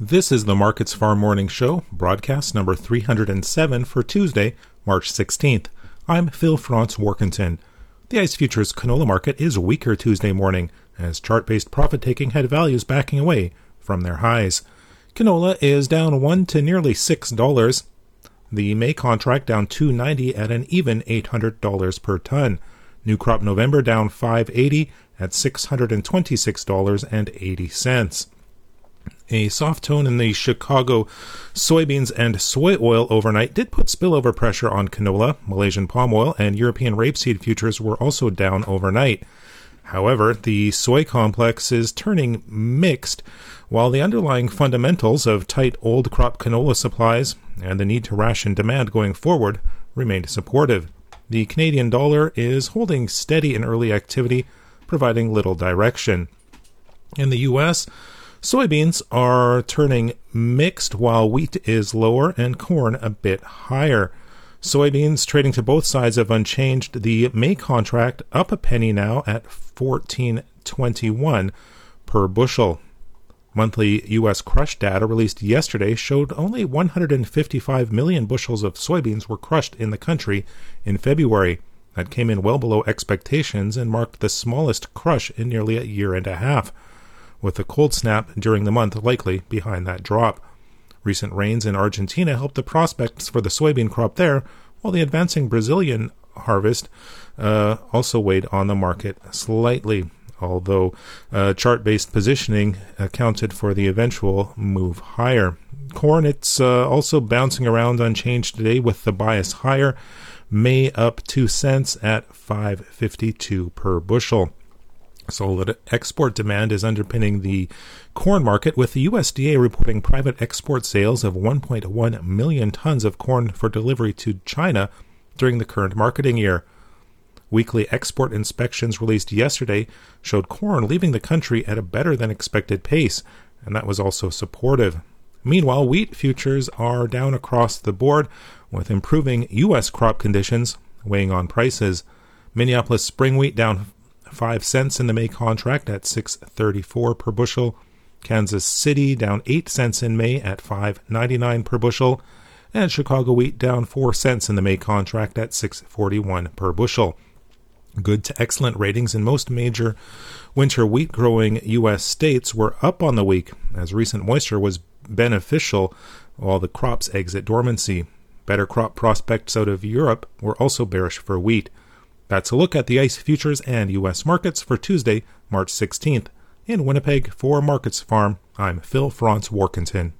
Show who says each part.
Speaker 1: This is the Markets Farm Morning Show, broadcast number 307 for Tuesday, March 16th. I'm Phil Franz Warkentin. The ICE Futures canola market is weaker Tuesday morning as chart based profit taking had values backing away from their highs. Canola is down 1 to nearly $6. The May contract down 290 at an even $800 per ton. New crop November down 580 at $626.80. A soft tone in the Chicago soybeans and soy oil overnight did put spillover pressure on canola, Malaysian palm oil, and European rapeseed futures were also down overnight. However, the soy complex is turning mixed, while the underlying fundamentals of tight old crop canola supplies and the need to ration demand going forward remained supportive. The Canadian dollar is holding steady in early activity, providing little direction. In the U.S., Soybeans are turning mixed while wheat is lower and corn a bit higher. Soybeans trading to both sides have unchanged. The May contract up a penny now at 14.21 per bushel. Monthly U.S. crush data released yesterday showed only 155 million bushels of soybeans were crushed in the country in February. That came in well below expectations and marked the smallest crush in nearly a year and a half with the cold snap during the month likely behind that drop. Recent rains in Argentina helped the prospects for the soybean crop there, while the advancing Brazilian harvest uh, also weighed on the market slightly, although uh, chart based positioning accounted for the eventual move higher. Corn, it's uh, also bouncing around unchanged today with the bias higher. May up 2 cents at 5.52 per bushel. Solid export demand is underpinning the corn market, with the USDA reporting private export sales of 1.1 million tons of corn for delivery to China during the current marketing year. Weekly export inspections released yesterday showed corn leaving the country at a better than expected pace, and that was also supportive. Meanwhile, wheat futures are down across the board, with improving U.S. crop conditions weighing on prices. Minneapolis spring wheat down 5 cents in the May contract at 6.34 per bushel. Kansas City down 8 cents in May at 5.99 per bushel, and Chicago wheat down 4 cents in the May contract at 6.41 per bushel. Good to excellent ratings in most major winter wheat growing U.S. states were up on the week as recent moisture was beneficial while the crops exit dormancy. Better crop prospects out of Europe were also bearish for wheat. That's a look at the ICE futures and U.S. markets for Tuesday, March 16th. In Winnipeg for Markets Farm, I'm Phil Franz Warkentin.